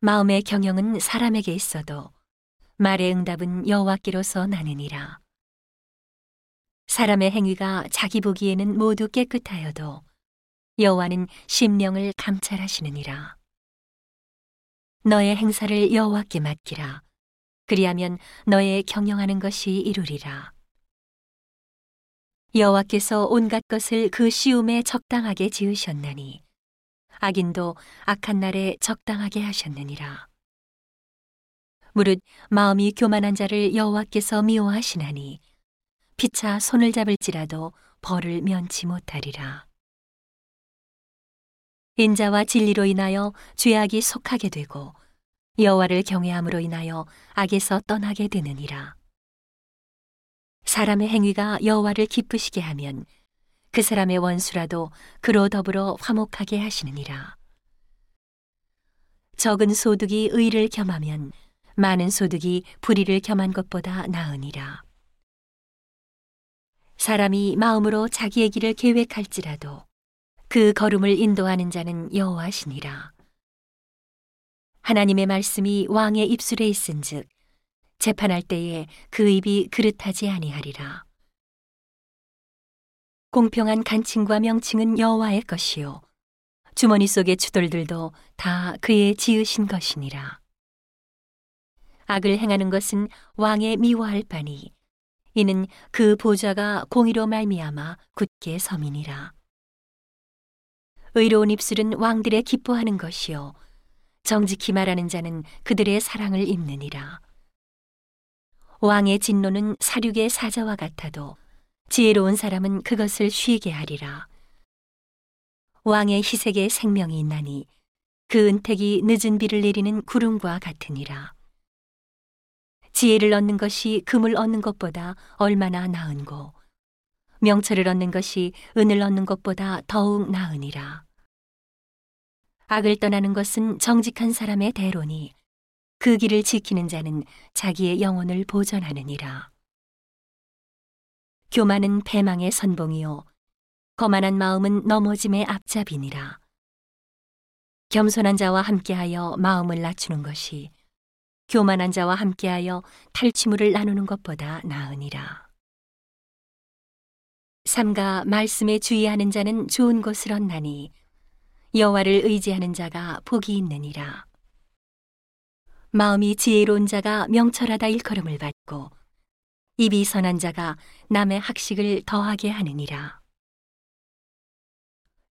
마음의 경영은 사람에게 있어도 말의 응답은 여호와께로서 나느니라. 사람의 행위가 자기 보기에는 모두 깨끗하여도 여호와는 심령을 감찰하시느니라. 너의 행사를 여호와께 맡기라. 그리하면 너의 경영하는 것이 이루리라. 여호와께서 온갖 것을 그 시움에 적당하게 지으셨나니 악인도 악한 날에 적당하게 하셨느니라. 무릇 마음이 교만한 자를 여호와께서 미워하시나니 피차 손을 잡을지라도 벌을 면치 못하리라. 인자와 진리로 인하여 죄악이 속하게 되고 여호와를 경외함으로 인하여 악에서 떠나게 되느니라. 사람의 행위가 여호와를 기쁘시게 하면 그 사람의 원수라도 그로 더불어 화목하게 하시느니라. 적은 소득이 의를 겸하면 많은 소득이 불의를 겸한 것보다 나으니라. 사람이 마음으로 자기의 길을 계획할지라도 그 걸음을 인도하는 자는 여호와시니라. 하나님의 말씀이 왕의 입술에 있은즉 재판할 때에 그 입이 그릇하지 아니하리라. 공평한 간칭과 명칭은 여호와의 것이요 주머니 속의 추돌들도 다 그의 지으신 것이니라. 악을 행하는 것은 왕의 미워할 바니 이는 그 보좌가 공의로 말미암아 굳게 섬이니라. 의로운 입술은 왕들의 기뻐하는 것이요 정직히 말하는 자는 그들의 사랑을 입느니라. 왕의 진노는 사륙의 사자와 같아도 지혜로운 사람은 그것을 쉬게 하리라. 왕의 희색에 생명이 있나니 그 은택이 늦은 비를 내리는 구름과 같으니라. 지혜를 얻는 것이 금을 얻는 것보다 얼마나 나은고 명철을 얻는 것이 은을 얻는 것보다 더욱 나으니라. 악을 떠나는 것은 정직한 사람의 대로니 그 길을 지키는 자는 자기의 영혼을 보전하느니라. 교만은 패망의 선봉이요 거만한 마음은 넘어짐의 앞잡이니라. 겸손한 자와 함께하여 마음을 낮추는 것이 교만한 자와 함께하여 탈취물을 나누는 것보다 나으니라. 삼가 말씀에 주의하는 자는 좋은 것을 얻나니 여호와를 의지하는 자가 복이 있느니라. 마음이 지혜로운 자가 명철하다 일컬음을 받고 입이 선한 자가 남의 학식을 더하게 하느니라.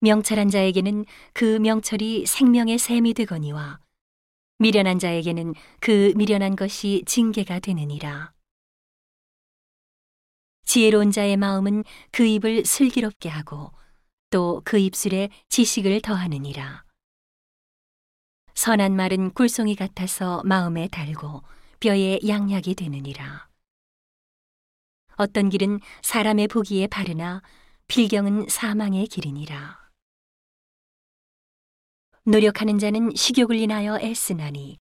명철한 자에게는 그 명철이 생명의 샘이 되거니와 미련한 자에게는 그 미련한 것이 징계가 되느니라. 지혜로운 자의 마음은 그 입을 슬기롭게 하고 또 그 입술에 지식을 더하느니라. 선한 말은 굴송이 같아서 마음에 달고 뼈에 양약이 되느니라. 어떤 길은 사람의 보기에 바르나 필경은 사망의 길이니라. 노력하는 자는 식욕을 인하여 애쓰나니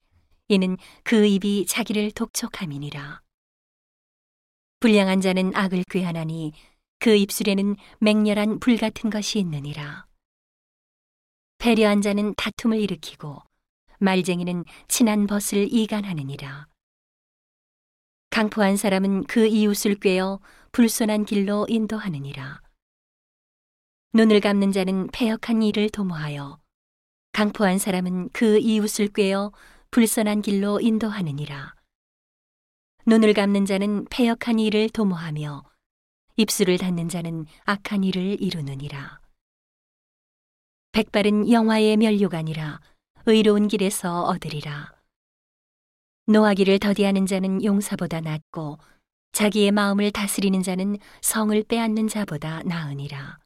이는 그 입이 자기를 독촉함이니라. 불량한 자는 악을 꾀하나니 그 입술에는 맹렬한 불 같은 것이 있느니라. 배려한 자는 다툼을 일으키고 말쟁이는 친한 벗을 이간하느니라. 강포한 사람은 그 이웃을 꿰어 불손한 길로 인도하느니라. 눈을 감는 자는 패역한 일을 도모하여 강포한 사람은 그 이웃을 꿰어 불선한 길로 인도하느니라. 눈을 감는 자는 패역한 일을 도모하며 입술을 닫는 자는 악한 일을 이루느니라. 백발은 영화의 면류가 아니라 의로운 길에서 얻으리라. 노하기를 더디하는 자는 용사보다 낫고 자기의 마음을 다스리는 자는 성을 빼앗는 자보다 나으니라.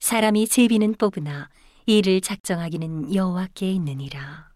사람이 제비는 뽑으나 이를 작정하기는 여호와께 있느니라.